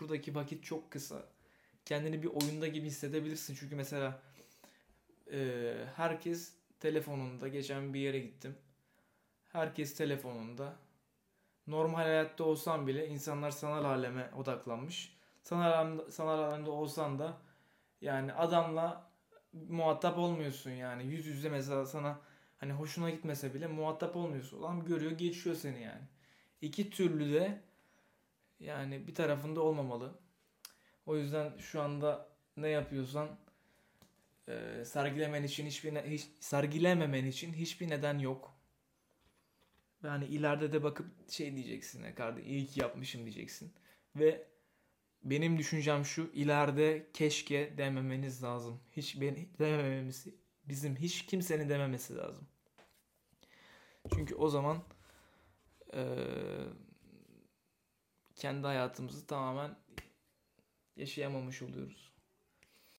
Buradaki vakit çok kısa. Kendini bir oyunda gibi hissedebilirsin. Çünkü mesela e, herkes telefonunda. Geçen bir yere gittim. Herkes telefonunda. Normal hayatta olsan bile insanlar sanal aleme odaklanmış. Sanal alemde, sanal alemde olsan da yani adamla muhatap olmuyorsun yani. Yüz yüze mesela sana hani hoşuna gitmese bile muhatap olmuyorsun. Adam görüyor geçiyor seni yani. İki türlü de yani bir tarafında olmamalı. O yüzden şu anda ne yapıyorsan e, sergilemen için hiçbir ne- hiç, sergilememen için hiçbir neden yok. Yani ileride de bakıp şey diyeceksin ne kardeş iyi ki yapmışım diyeceksin. Ve benim düşüncem şu ileride keşke dememeniz lazım. Hiç ben demememiz bizim hiç kimsenin dememesi lazım. Çünkü o zaman eee, kendi hayatımızı tamamen yaşayamamış oluyoruz.